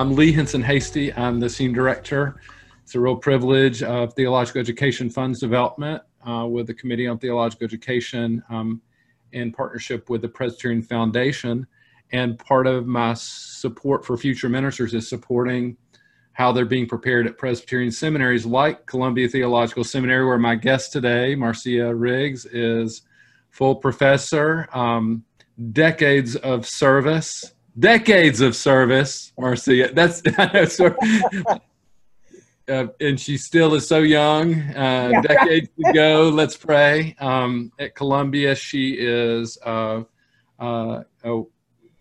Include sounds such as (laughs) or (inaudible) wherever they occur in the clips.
I'm Lee Hinson-Hasty. I'm the Senior Director. It's a real privilege of Theological Education Funds Development uh, with the Committee on Theological Education um, in partnership with the Presbyterian Foundation. And part of my support for future ministers is supporting how they're being prepared at Presbyterian seminaries like Columbia Theological Seminary, where my guest today, Marcia Riggs, is full professor, um, decades of service, decades of service, Marcia. That's (laughs) (laughs) uh, and she still is so young. Uh, yeah, decades ago, let's pray. Um, at Columbia, she is uh, uh a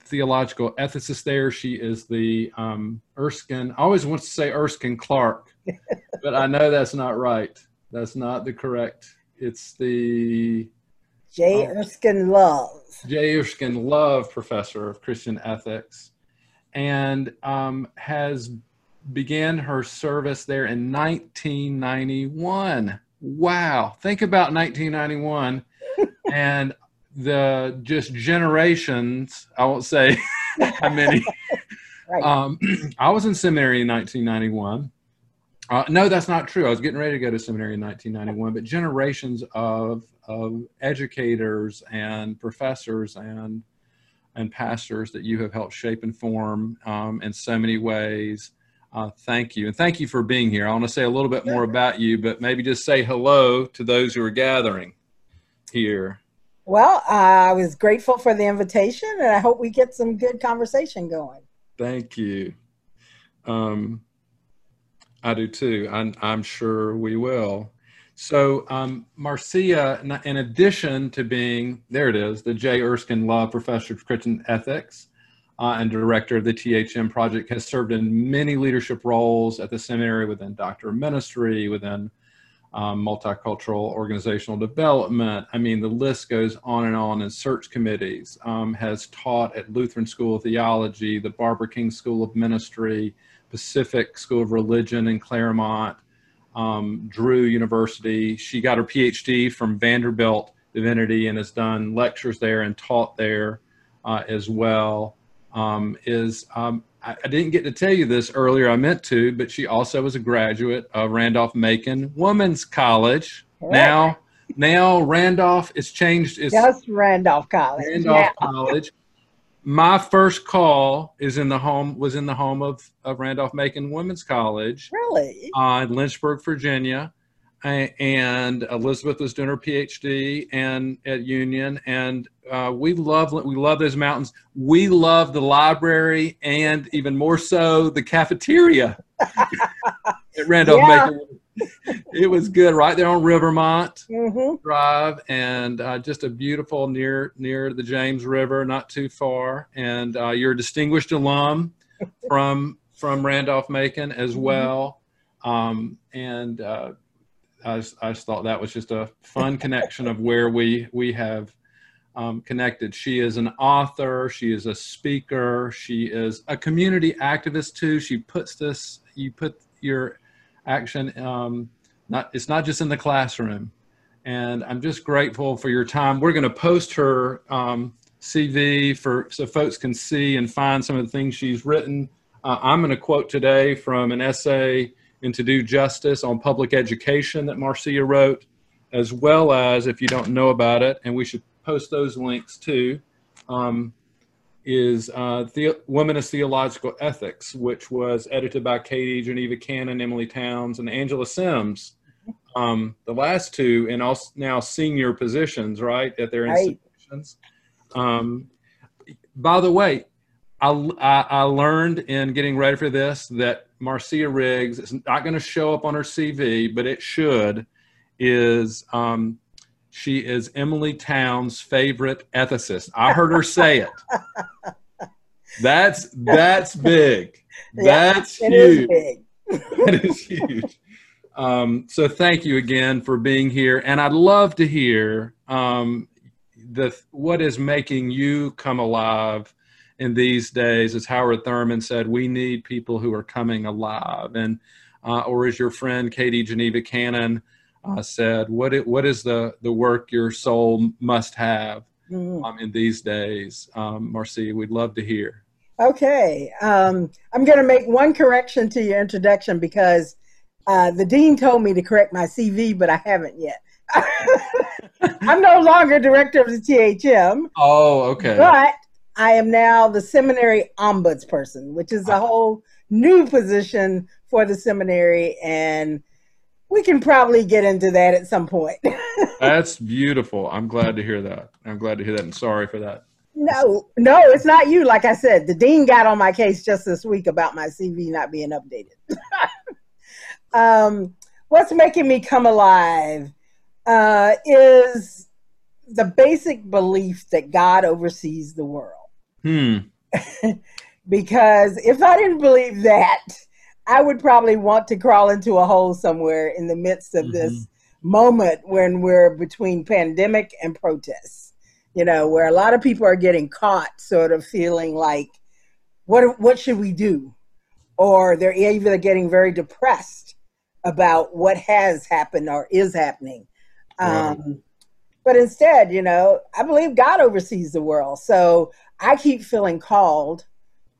theological ethicist there. She is the um, Erskine. I always want to say Erskine Clarke, (laughs) but I know that's not right. That's not the correct. It's the J. Um, Erskine Love. J. Erskine Love Professor of Christian Ethics, and um, has began her service there in 1991. Wow! Think about 1991, (laughs) and the just generations. I won't say (laughs) how many. (laughs) right. um, (clears throat) I was in seminary in 1991. Uh, no, that's not true. I was getting ready to go to seminary in 1991, but generations of of educators and professors and and pastors that you have helped shape and form um, in so many ways. Uh, thank you, and thank you for being here. I want to say a little bit more about you, but maybe just say hello to those who are gathering here. Well, I was grateful for the invitation, and I hope we get some good conversation going. Thank you. Um, I do too. I'm, I'm sure we will. So, um, Marcia, in addition to being, there it is, the J. Erskine Love Professor of Christian Ethics uh, and director of the THM project, has served in many leadership roles at the seminary within doctor ministry, within um, multicultural organizational development. I mean, the list goes on and on in search committees, um, has taught at Lutheran School of Theology, the Barbara King School of Ministry, Pacific School of Religion in Claremont, um, Drew University. She got her PhD from Vanderbilt Divinity and has done lectures there and taught there uh, as well. Um, is um, I, I, didn't get to tell you this earlier. I meant to, but she also was a graduate of Randolph Macon Women's College. Now, now Randolph is changed. It's just Randolph College. Randolph College. My first call is in the home was in the home of, of Randolph Macon Women's College. Really? Uh, in Lynchburg, Virginia and Elizabeth was doing her PhD and at Union, and uh, we love we love those mountains. We love the library, and even more so the cafeteria (laughs) at Randolph yeah. It was good, right there on Rivermont mm-hmm. Drive, and uh, just a beautiful near near the James River, not too far. And uh, you're a distinguished alum from from Randolph Macon as mm-hmm. well, um, and uh, I just, I just thought that was just a fun connection of where we we have um, connected. She is an author. She is a speaker. She is a community activist too. She puts this. You put your action. Um, not it's not just in the classroom. And I'm just grateful for your time. We're going to post her um, CV for so folks can see and find some of the things she's written. Uh, I'm going to quote today from an essay and to do justice on public education that Marcia wrote, as well as, if you don't know about it, and we should post those links too, um, is uh, the Womanist Theological Ethics, which was edited by Katie Geneva Cannon, Emilie Townes, and Angela Sims. Um, the last two in all now senior positions, right, at their right. institutions. Um, by the way, I, I, I learned in getting ready for this that Marcia Riggs, it's not going to show up on her CV, but it should, is um, she is Emilie Townes' favorite ethicist. I heard her say it. (laughs) That's that's big. (laughs) That's yeah, huge. (laughs) that is huge. Um, so thank you again for being here, and I'd love to hear um, the what is making you come alive in these days, as Howard Thurman said, we need people who are coming alive. And uh, or as your friend Katie Geneva Cannon uh, said, what it, what is the the work your soul must have mm-hmm. um, in these days? Um, Marcia, we'd love to hear. Okay. Um, I'm going to make one correction to your introduction because uh, the dean told me to correct my CV, but I haven't yet. (laughs) I'm no longer director of the THM. Oh, okay. But I am now the seminary ombudsperson, which is a ah. whole new position for the seminary. And we can probably get into that at some point. (laughs) That's beautiful. I'm glad to hear that. I'm glad to hear that. And sorry for that. No, no, it's not you. Like I said, the dean got on my case just this week about my CV not being updated. (laughs) um, what's making me come alive uh, is the basic belief that God oversees the world. Hmm. (laughs) because if I didn't believe that, I would probably want to crawl into a hole somewhere in the midst of mm-hmm. this moment when we're between pandemic and protests. You know, where a lot of people are getting caught sort of feeling like what what should we do? Or they're either getting very depressed about what has happened or is happening. Um, but instead, you know, I believe God oversees the world. So I keep feeling called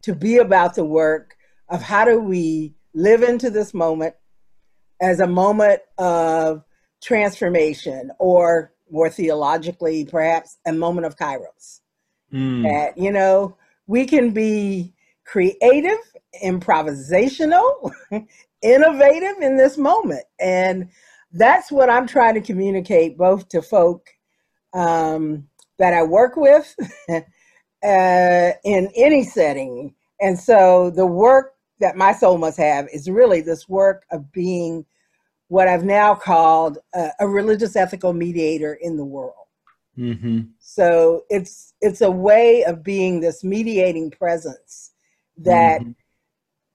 to be about the work of how do we live into this moment as a moment of transformation or more theologically perhaps a moment of kairos. Mm. that you know we can be creative improvisational (laughs) innovative in this moment. And that's what i'm trying to communicate both to folk um, that i work with (laughs) uh, in any setting. And so the work that my soul must have is really this work of being what I've now called a, a religious ethical mediator in the world. Mm-hmm. So it's it's a way of being this mediating presence that mm-hmm.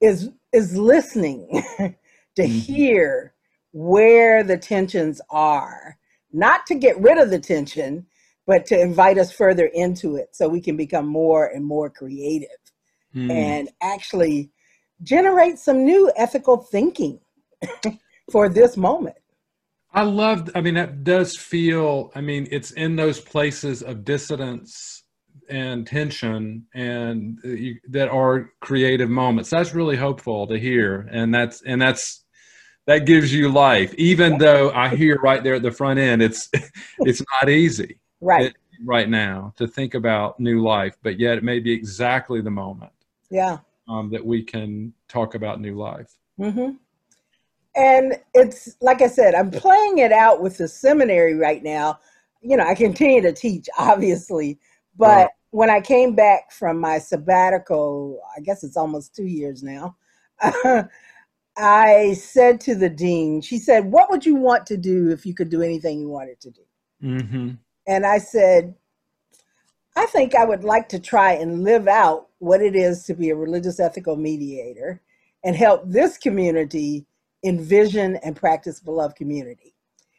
is is listening (laughs) to mm-hmm. hear where the tensions are, not to get rid of the tension, but to invite us further into it so we can become more and more creative mm. and actually generate some new ethical thinking (laughs) for this moment. I love, I mean, that does feel, I mean, it's in those places of dissidence and tension and uh, you, that are creative moments. That's really hopeful to hear. And that's, and that's, that gives you life, even though I hear right there at the front end, it's, (laughs) it's not easy. Right. It, right now to think about new life, but yet it may be exactly the moment. Yeah um, that we can talk about new life. Mm-hmm. And it's like I said, I'm playing it out with the seminary right now. You know, I continue to teach, (laughs) obviously, but right. when I came back from my sabbatical, I guess it's almost two years now. (laughs) I said to the dean, she said, What would you want to do if you could do anything you wanted to do? Mm-hmm. And I said, I think I would like to try and live out what it is to be a religious ethical mediator and help this community envision and practice beloved community.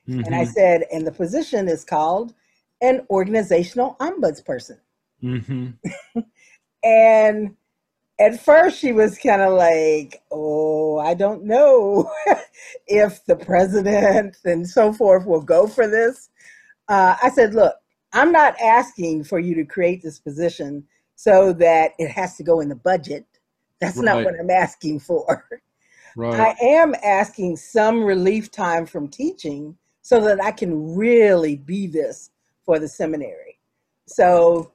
Mm-hmm. And I mm-hmm. said, and the position is called an organizational ombudsperson. Mm-hmm. (laughs) and at first she was kind of like, oh, I don't know (laughs) if the president and so forth will go for this. Uh, I said, look, I'm not asking for you to create this position so that it has to go in the budget. That's right. not what I'm asking for. Right. I am asking some relief time from teaching so that I can really be this for the seminary. So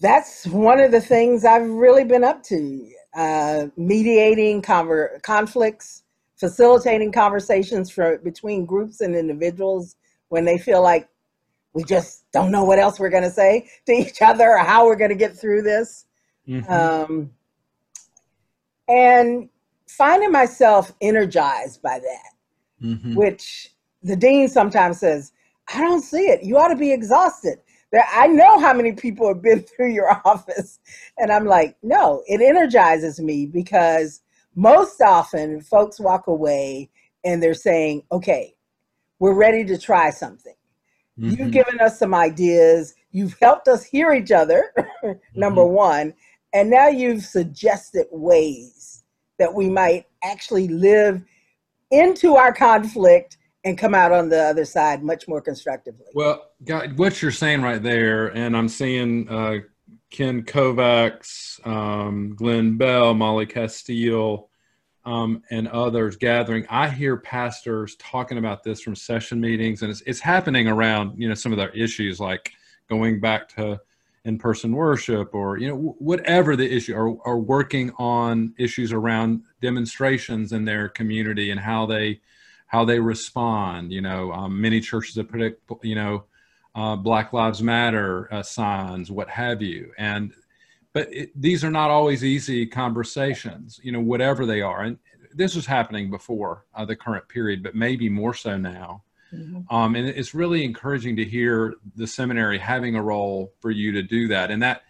that's one of the things I've really been up to uh, mediating conver- conflicts, facilitating conversations for, between groups and individuals when they feel like we just don't know what else we're going to say to each other or how we're going to get through this. Mm-hmm. Um, and finding myself energized by that, mm-hmm. which the dean sometimes says, I don't see it. You ought to be exhausted. I know how many people have been (laughs) through your office. And I'm like, no, it energizes me because most often folks walk away and they're saying, okay, we're ready to try something. Mm-hmm. You've given us some ideas. You've helped us hear each other, (laughs) number mm-hmm. one. And now you've suggested ways that we might actually live into our conflict and come out on the other side much more constructively. Well, God, what you're saying right there, and I'm seeing uh, Ken Kovacs, um, Glenn Bell, Molly Castile, um, and others gathering, I hear pastors talking about this from session meetings, and it's, it's happening around you know some of their issues like going back to in-person worship or you know whatever the issue or, or working on issues around demonstrations in their community and how they how they respond you know um, many churches have predict you know uh, black lives matter uh, signs what have you. And but it, these are not always easy conversations you know whatever they are and this was happening before uh, the current period but maybe more so now Mm-hmm. Um, and it's really encouraging to hear the seminary having a role for you to do that. And that,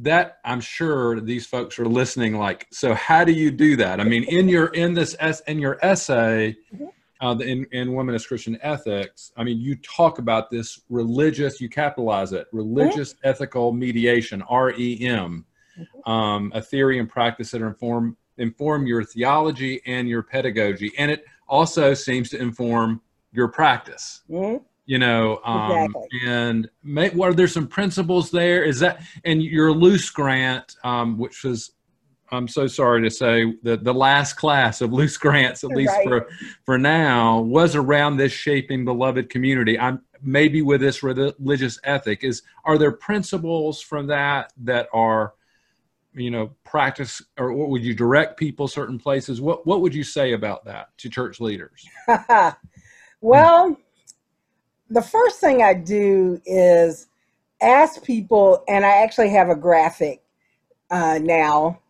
that I'm sure these folks are listening. Like, so how do you do that? I mean, in your in this in your essay, mm-hmm. Uh, in in Womanist Christian Ethics, I mean, you talk about this religious. You capitalize it, religious mm-hmm. ethical mediation (REM), mm-hmm. um, a theory and practice that inform inform your theology and your pedagogy, and it also seems to inform your practice. Mm-hmm. You know, um, exactly. and may, what are there some principles there? Is that and your Luce grant, um, which was I'm so sorry to say that the last class of Luce grants, at least right. for for now, was around this shaping beloved community. I'm maybe with this religious ethic is are there principles from that that are you know practice or what would you direct people certain places what what would you say about that to church leaders (laughs) Well, the first thing I do is ask people, and I actually have a graphic uh, now,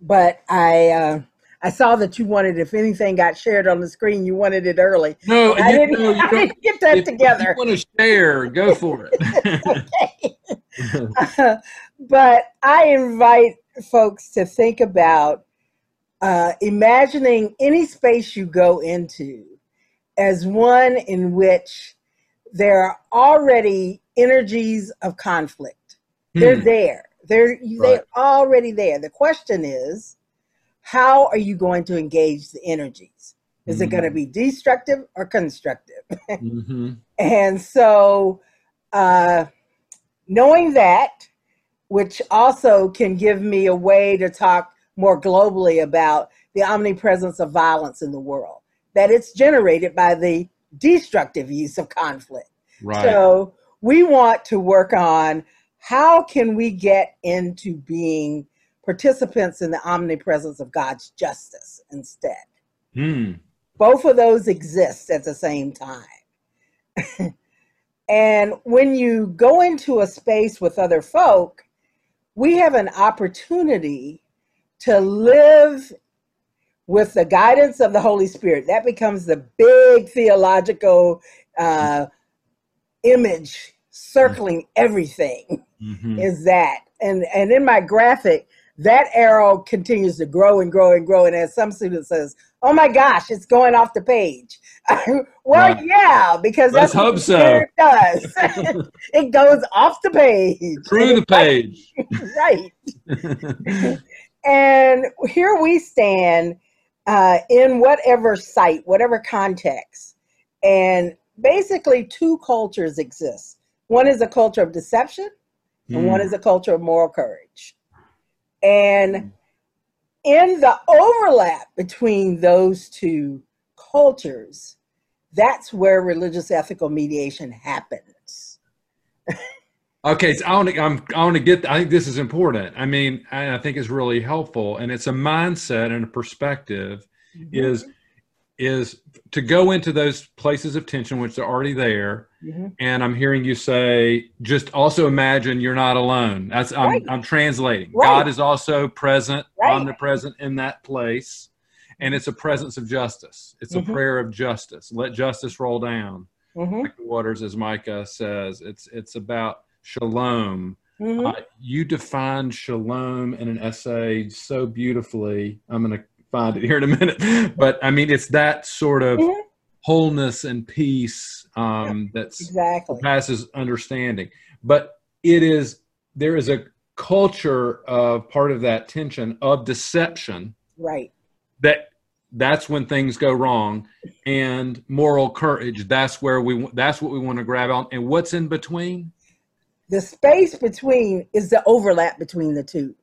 but I uh, I saw that you wanted, if anything got shared on the screen, you wanted it early. No, I, you, didn't, no, (laughs) I didn't get that if, together. If you want to share, go (laughs) for it. uh, (laughs) but I invite folks to think about uh, imagining any space you go into as one in which there are already energies of conflict. Hmm. They're there. They're right. they're already there. The question is, how are you going to engage the energies? Is mm-hmm. it going to be destructive or constructive? (laughs) mm-hmm. And so, uh, knowing that, which also can give me a way to talk more globally about the omnipresence of violence in the world that it's generated by the destructive use of conflict. Right. So we want to work on how can we get into being participants in the omnipresence of God's justice instead. Hmm. Both of those exist at the same time. (laughs) and when you go into a space with other folk, we have an opportunity to live with the guidance of the Holy Spirit. That becomes the big theological uh, image circling everything. Mm-hmm. Is that and and in my graphic, that arrow continues to grow and grow and grow. And as some student says, "Oh my gosh, it's going off the page." (laughs) well, yeah, because let's hope so. It does. (laughs) (laughs) it goes off the page through the page, right? and here we stand uh, in whatever site, whatever context. And basically, two cultures exist one is a culture of deception, mm. and one hmm. is a culture of moral courage. And in the overlap between those two cultures, that's where religious ethical mediation happens. (laughs) Okay, so I want to. I'm, I want to get. I think this is important. I mean, I, I think it's really helpful, and it's a mindset and a perspective. Mm-hmm. Is is to go into those places of tension which are already there, mm-hmm. and I'm hearing you say, just also imagine you're not alone. That's I'm, right. I'm translating. Right. God is also present, right. omnipresent in that place, and it's a presence of justice. It's mm-hmm. a prayer of justice. Let justice roll down. Mm-hmm. Like the waters, as Micah says, it's it's about shalom. Mm-hmm. Uh, you define shalom in an essay so beautifully. I'm going to find it here in a minute, (laughs) but I mean, it's that sort of mm-hmm. Wholeness and peace um, yeah, that's exactly passes understanding. But it is there is a culture of part of that tension of deception, right? That that's when things go wrong and moral courage that's where we that's what we want to grab on and what's in between The space between is the overlap between the two.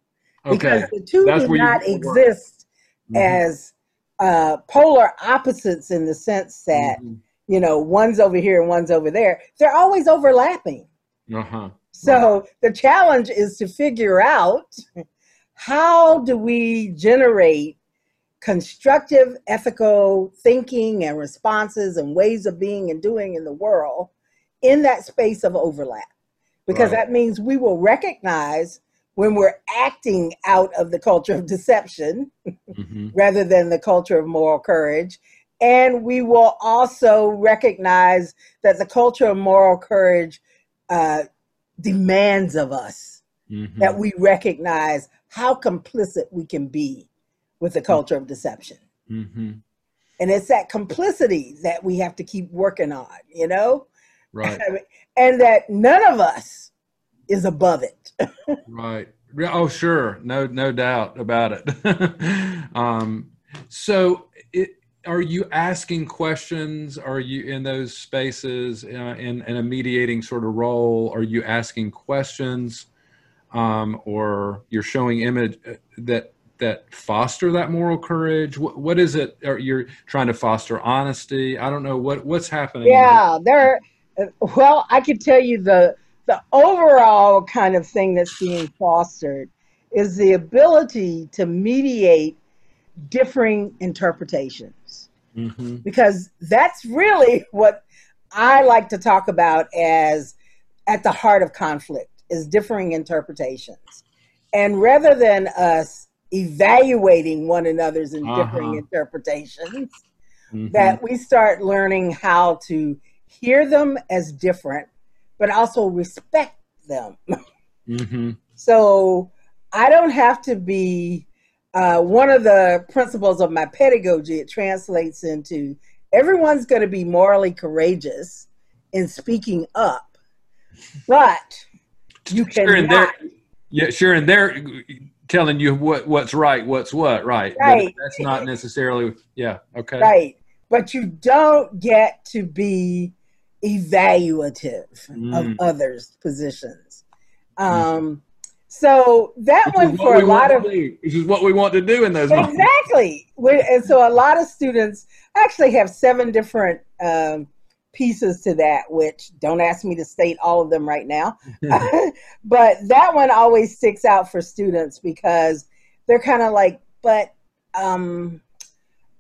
okay. Because the two That's do not want to work. exist Mhm. as uh, polar opposites in the sense that, Mhm. you know, one's over here and one's over there. They're always overlapping. Uh-huh. So the challenge is to figure out how do we generate constructive ethical thinking and responses and ways of being and doing in the world in that space of overlap because Right. that means we will recognize when we're acting out of the culture of deception Mhm. rather than the culture of moral courage. And we will also recognize that the culture of moral courage uh, demands of us Mhm. that we recognize how complicit we can be with the culture of deception. Mhm. And it's that complicity that we have to keep working on, you know? Right. (laughs) and that none of us is above it. Right. Oh, sure. No, no doubt about it. (laughs) um, so, it, are you asking questions? Are you in those spaces uh, in, in a mediating sort of role? Are you asking questions, um, or you're showing image uh, that that foster that moral courage? What, what is it? Are you trying to foster honesty? I don't know what what's happening. Yeah, there. Well, I could tell you the the overall kind of thing that's being fostered is the ability to mediate differing interpretations hmm because that's really what I like to talk about as at the heart of conflict is differing interpretations. And rather than us evaluating one another's in differing Uh-huh. interpretations, hmm that we start learning how to hear them as different, but also respect them. (laughs) hmm So I don't have to be uh, one of the principles of my pedagogy. It translates into everyone's going to be morally courageous in speaking up, but you Sure, and they're yeah, sure, and they're telling you what what's right, what's what, right? But Right. that's not necessarily. Yeah. Okay. Right. But you don't get to be evaluative of Mm. others' positions. Um, so that one for a lot of. Which is what we want to do in those exactly. And so a lot of students actually have seven different um, pieces to that, which don't ask me to state all of them right now. (laughs) (laughs) but that one always sticks out for students because they're kind of like, but um,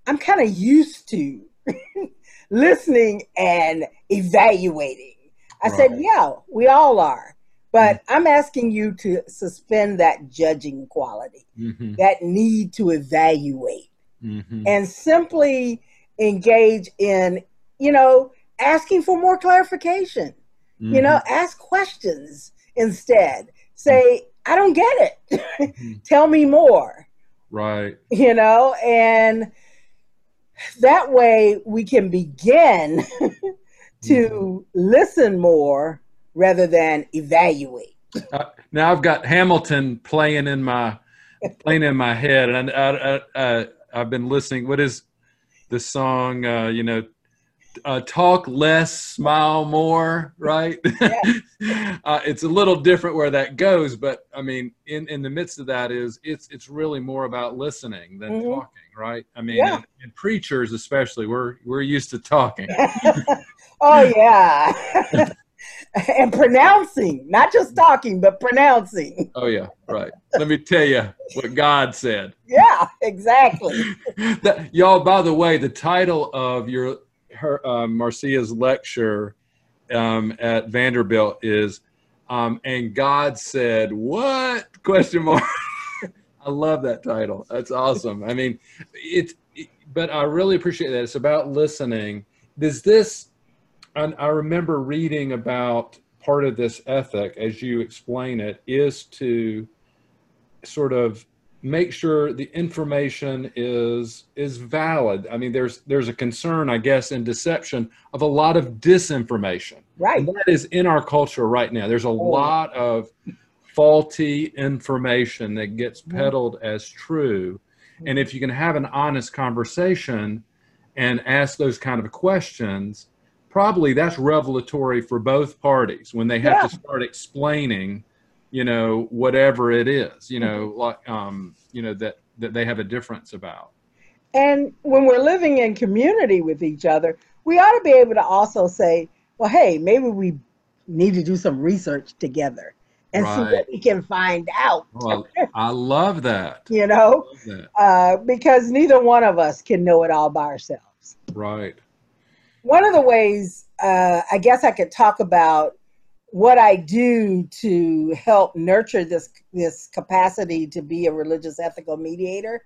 I'm kind of used to (laughs) listening and evaluating. I said, yeah, we all are. But I'm asking you to suspend that judging quality, hmm that need to evaluate, hmm and simply engage in, you know, asking for more clarification. You know, ask questions instead. Say, I don't get it. Mhm. (laughs) Tell me more. Right. You know, and that way we can begin (laughs) to listen more rather than evaluate. Uh, now I've got Hamilton playing in my playing in my head, and I, I, I, I've been listening. What is the song? Uh, you know, uh, talk less, smile more. Right? (laughs) uh, it's a little different where that goes, but I mean, in in the midst of that is it's it's really more about listening than Mhm. talking. Right? I mean, Yeah. and, and preachers especially, we're we're used to talking. (laughs) oh yeah. (laughs) and pronouncing, not just talking, but pronouncing. Oh yeah, right. Let me tell you what God said. Yeah, exactly. (laughs) that, y'all, by the way, the title of your her uh, Marcia's lecture um, at Vanderbilt is um, "And God said what?" Question mark. (laughs) I love that title. That's awesome. I mean, it's it, but I really appreciate that. It's about listening. Does this? And I remember reading about part of this ethic, as you explain it, is to sort of make sure the information is is valid. I mean, there's there's a concern, I guess, in deception of a lot of disinformation. Right. And that is in our culture right now. There's a lot of faulty information that gets Mhm. peddled as true. And if you can have an honest conversation and ask those kind of questions, probably that's revelatory for both parties when they have Yeah. to start explaining, you know, whatever it is, you know, like um, you know that that they have a difference about. And when we're living in community with each other, we ought to be able to also say, well, hey, maybe we need to do some research together and see what we can find out, Well, I love that. (laughs) you know, that. uh, because neither one of us can know it all by ourselves. Right. One of the ways uh, I guess I could talk about what I do to help nurture this this capacity to be a religious ethical mediator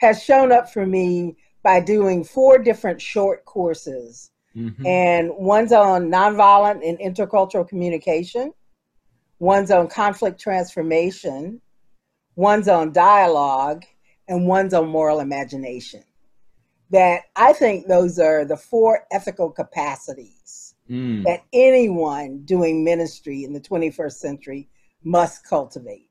has shown up for me by doing four different short courses Mhm. and one's on nonviolent and intercultural communication, one's on conflict transformation, one's on dialogue, and one's on moral imagination. That I think those are the four ethical capacities Mm. that anyone doing ministry in the 21st century must cultivate.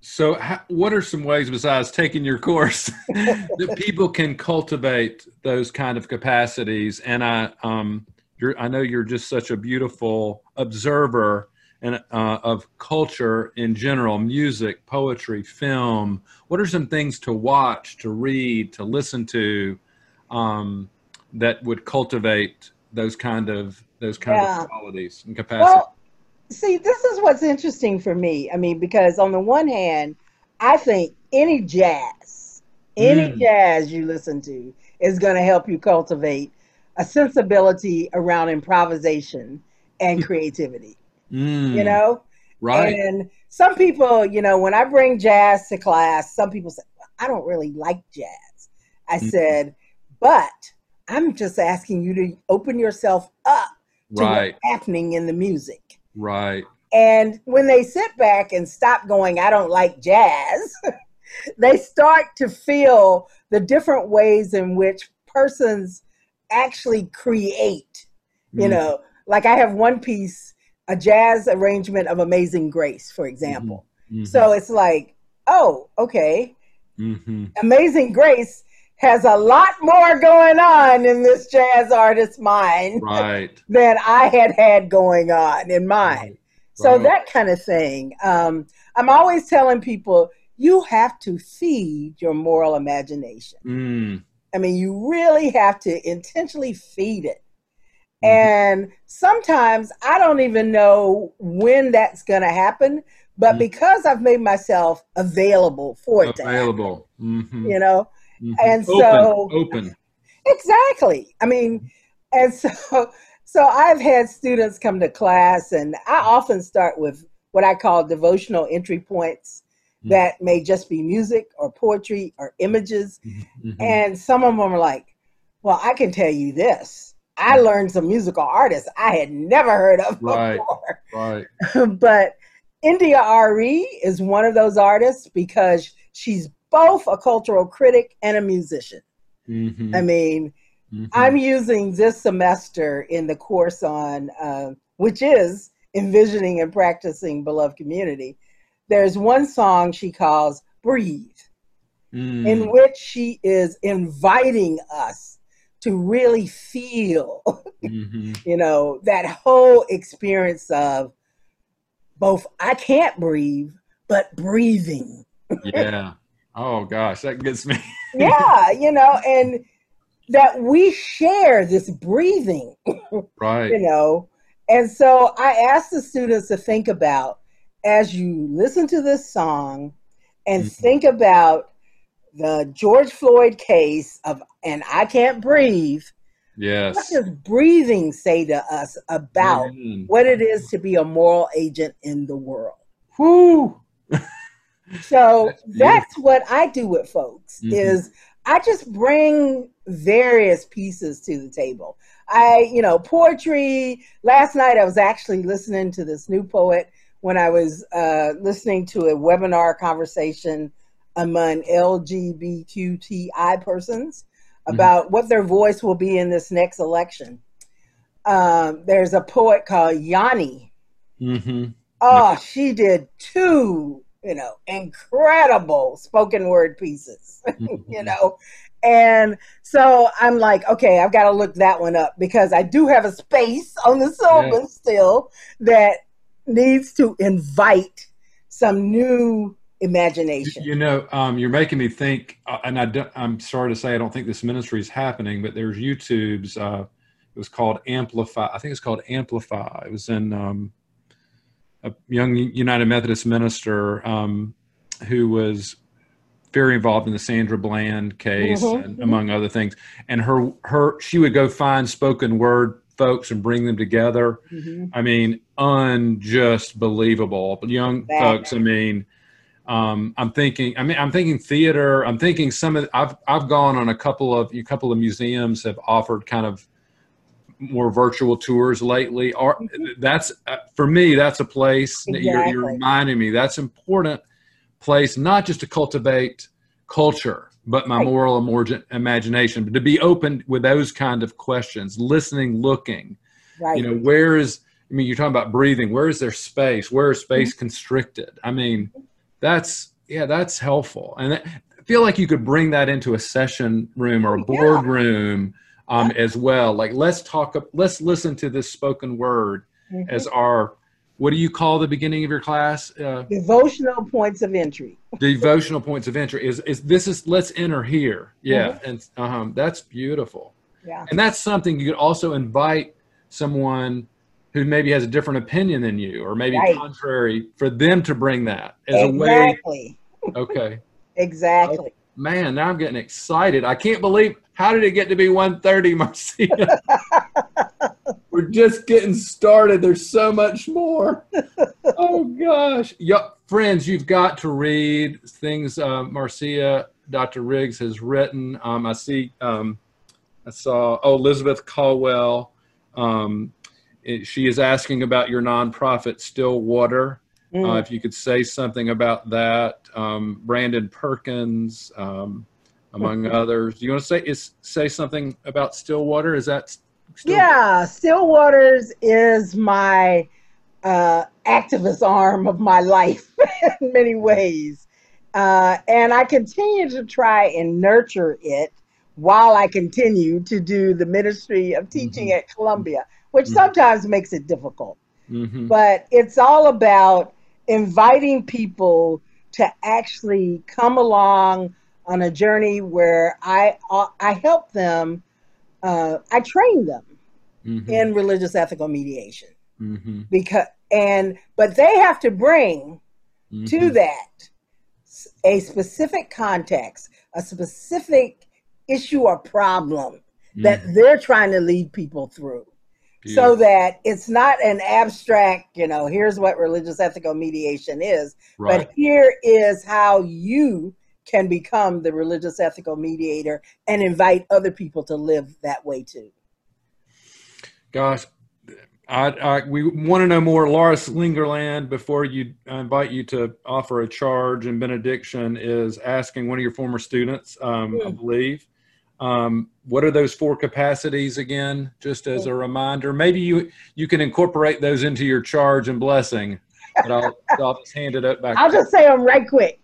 So, how, what are some ways besides taking your course (laughs) that (laughs) people can cultivate those kind of capacities? And I, um, you're, I know you're just such a beautiful observer and uh, of culture in general, music, poetry, film. What are some things to watch, to read, to listen to, um, that would cultivate those kind of those kind Yeah. of qualities and capacities? Well, see, this is what's interesting for me. I mean, because on the one hand, I think any jazz, any Mm. jazz you listen to is going to help you cultivate a sensibility around improvisation and creativity, Mm, you know? right? And some people, you know, when I bring jazz to class, some people say, I don't really like jazz. I Mhm. said, but I'm just asking you to open yourself up to right, what's happening in the music. right. And when they sit back and stop going, I don't like jazz, (laughs) they start to feel the different ways in which persons actually create. You Mm. know, like I have one piece, a jazz arrangement of Amazing Grace, for example. Mhm. So it's like, oh, okay, Mhm. Amazing Grace has a lot more going on in this jazz artist's mind Right. (laughs) than I had had going on in mine. Right. So Right. that kind of thing. Um, I'm always telling people you have to feed your moral imagination. Mm. I mean, you really have to intentionally feed it. Mhm. And sometimes I don't even know when that's going to happen, but Mhm. because I've made myself available for it to happen, Available. Mhm. you know, Mhm. and open, so- open. Exactly. I mean, and so (laughs) so I've had students come to class and I often start with what I call devotional entry points Mhm. that may just be music or poetry or images Mhm. and some of them are like, "Well, I can tell you this. I learned some musical artists I had never heard of (laughs) Right. before." Right. (laughs) but India.Arie is one of those artists because she's both a cultural critic and a musician. Mhm. I mean, Mhm. I'm using this semester in the course on, uh, which is envisioning and practicing beloved community. There's one song she calls Breathe, Mm. in which she is inviting us to really feel, Mhm. (laughs) you know, that whole experience of both I can't breathe, but breathing. Yeah. Oh gosh, that gets me. (laughs) Yeah, you know, and that we share this breathing (laughs) right. you know and so i ask the students to think about as you listen to this song and Mhm. think about the george floyd case of and i can't breathe Yes. what does breathing say to us about Amen. what it is to be a moral agent in the world Whoo. (laughs) so That's that's what i do with folks Mhm. is i just bring various pieces to the table i you know poetry last night i was actually listening to this new poet when i was uh, listening to a webinar conversation among lgbtqi persons Mhm. about what their voice will be in this next election um, there's a poet called yanni Mhm. Oh, she did two, you know, incredible spoken word pieces, (laughs) you know. and so I'm like, okay, I've got to look that one up because I do have a space on the syllabus yeah. still that needs to invite some new imagination. You know, um, you're making me think, uh, and I am sorry to say I don't think this ministry is happening, but there's YouTube's. Uh, it was called Amplify. I think it's called Amplify. It was in um, a young United Methodist minister um, who was very involved in the Sandra Bland case, mm-hmm. and, among other things. And her her she would go find spoken word folks and bring them together. Mm-hmm. I mean, unjust believable. Young folks. I mean, um, I'm thinking. I mean, I'm thinking theater. I'm thinking some of. I've I've gone on a couple of a couple of museums have offered kind of more virtual tours lately. Or mm-hmm. that's uh, for me. That's a place exactly. that you're, you're reminding me. That's important place, not just to cultivate culture, but my right. moral imagination, but to be open with those kind of questions, listening, looking. Right. You know, where is, I mean, you're talking about breathing. Where is there space? Where is space mm-hmm. constricted? I mean, that's, yeah, that's helpful. And that, I feel like you could bring that into a session room or a boardroom yeah. um, yeah. as well. Like, let's talk, let's listen to this spoken word mm-hmm. as our what do you call the beginning of your class? Uh, devotional points of entry. (laughs) devotional points of entry is is this is let's enter here. Yeah, mm-hmm. and um, that's beautiful. Yeah, and that's something you could also invite someone who maybe has a different opinion than you, or maybe right. contrary, for them to bring that as exactly. a way. (laughs) Okay. exactly. Oh, man, now I'm getting excited. I can't believe how did it get to be 1:30, Marcia? (laughs) We're just getting started. There's so much more. (laughs) oh gosh. yep friends, you've got to read things uh, Marcia, Dr. Riggs has written. Um, I see, um, I saw, oh, Elizabeth Caldwell. Um, she is asking about your nonprofit, Stillwater. Mm. Uh, if you could say something about that. Um, Brandon Perkins, um, among (laughs) others. Do you want to say is, say something about Stillwater? Is that Still- yeah, Stillwaters is my uh, activist arm of my life (laughs) in many ways. Uh, and I continue to try and nurture it while I continue to do the ministry of teaching mm-hmm. at Columbia, which mm-hmm. sometimes makes it difficult. Mm-hmm. But it's all about inviting people to actually come along on a journey where I uh, I help them uh, I train them mm-hmm. in religious ethical mediation mm-hmm. because and but they have to bring mm-hmm. to that a specific context, a specific issue or problem that mm-hmm. they're trying to lead people through. So that it's not an abstract, you know, here's what religious ethical mediation is, right. but here is how you can become the religious ethical mediator and invite other people to live that way too. Gosh, I, I, we want to know more. Laura Slingerland, before you I invite you to offer a charge and benediction, is asking one of your former students, um, mm. I hmm. believe, um, what are those four capacities again? Just as a reminder, maybe you you can incorporate those into your charge and blessing. But I'll, (laughs) I'll just hand it up back. I'll just say them right quick.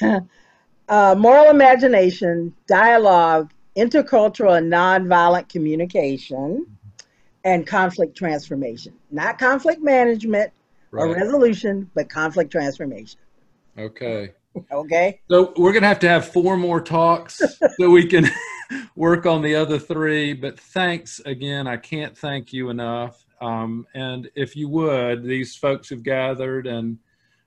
(laughs) uh, moral imagination, dialogue, intercultural and nonviolent communication, and conflict transformation. Not conflict management right. or resolution, but conflict transformation. Okay. Okay. So we're going to have to have four more talks (laughs) so we can (laughs) work on the other three. But thanks again. I can't thank you enough. Um, and if you would, these folks have gathered and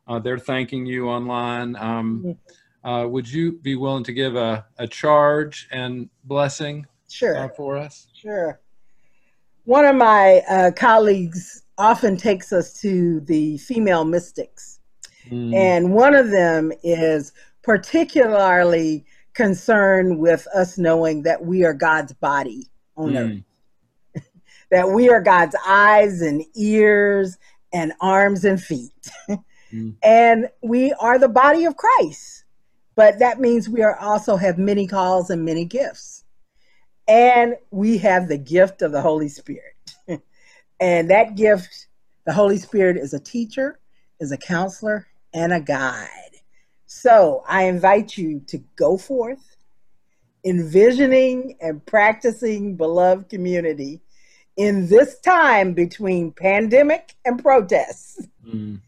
uh, they're thanking you online. Um, mm-hmm. uh, would you be willing to give a, a charge and blessing sure. Uh, for us? Sure. One of my uh, colleagues often takes us to the female mystics. Mm. And one of them is particularly concerned with us knowing that we are God's body on mm. earth, (laughs) that we are God's eyes and ears and arms and feet. Mm. (laughs) And we are the body of Christ. But that means we are also have many calls and many gifts. And we have the gift of the Holy Spirit. (laughs) and that gift, the Holy Spirit is a teacher, is a counselor, and a guide. So I invite you to go forth envisioning and practicing beloved community in this time between pandemic and protests, mm.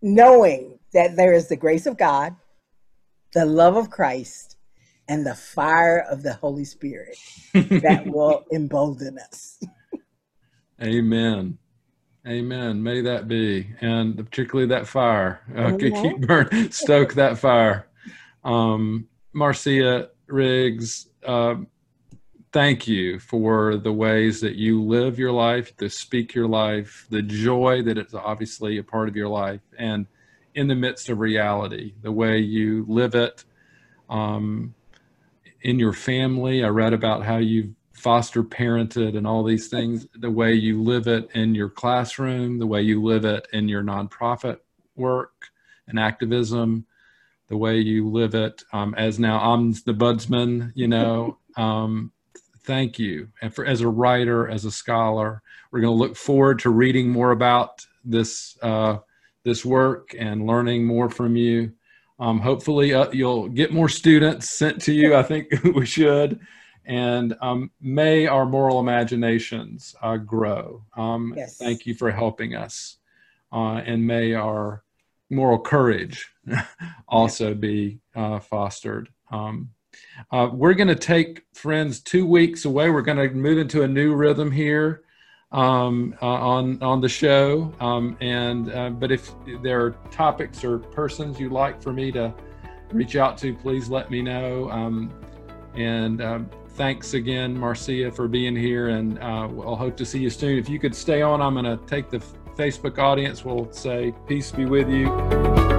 knowing that there is the grace of God, the love of Christ, and the fire of the Holy Spirit that (laughs) will embolden us. Amen. Amen. May that be, and particularly that fire. Uh, keep burn, (laughs) stoke that fire. Um, Marcia Riggs, uh, thank you for the ways that you live your life, to speak your life, the joy that it's obviously a part of your life, and in the midst of reality, the way you live it. Um, in your family, I read about how you foster parented and all these things, the way you live it in your classroom, the way you live it in your nonprofit work and activism, the way you live it um, as now ombudsman, you know. (laughs) Um, thank you. And for as a writer, as a scholar, we're going to look forward to reading more about this uh, this work and learning more from you. Um, hopefully, uh, you'll get more students sent to you. I think (laughs) we should and um, may our moral imaginations uh, grow. Um, yes. Thank you for helping us. Uh, and may our moral courage (laughs) also be uh, fostered. Um, uh, we're going to take, friends, two weeks away. We're going to move into a new rhythm here um, uh, on on the show. Um, and uh, but if there are topics or persons you'd like for me to reach out to, please let me know. Um, and um, thanks again, Marcia, for being here, and uh, I'll hope to see you soon. If you could stay on, I'm going to take the Facebook audience. We'll say peace be with you.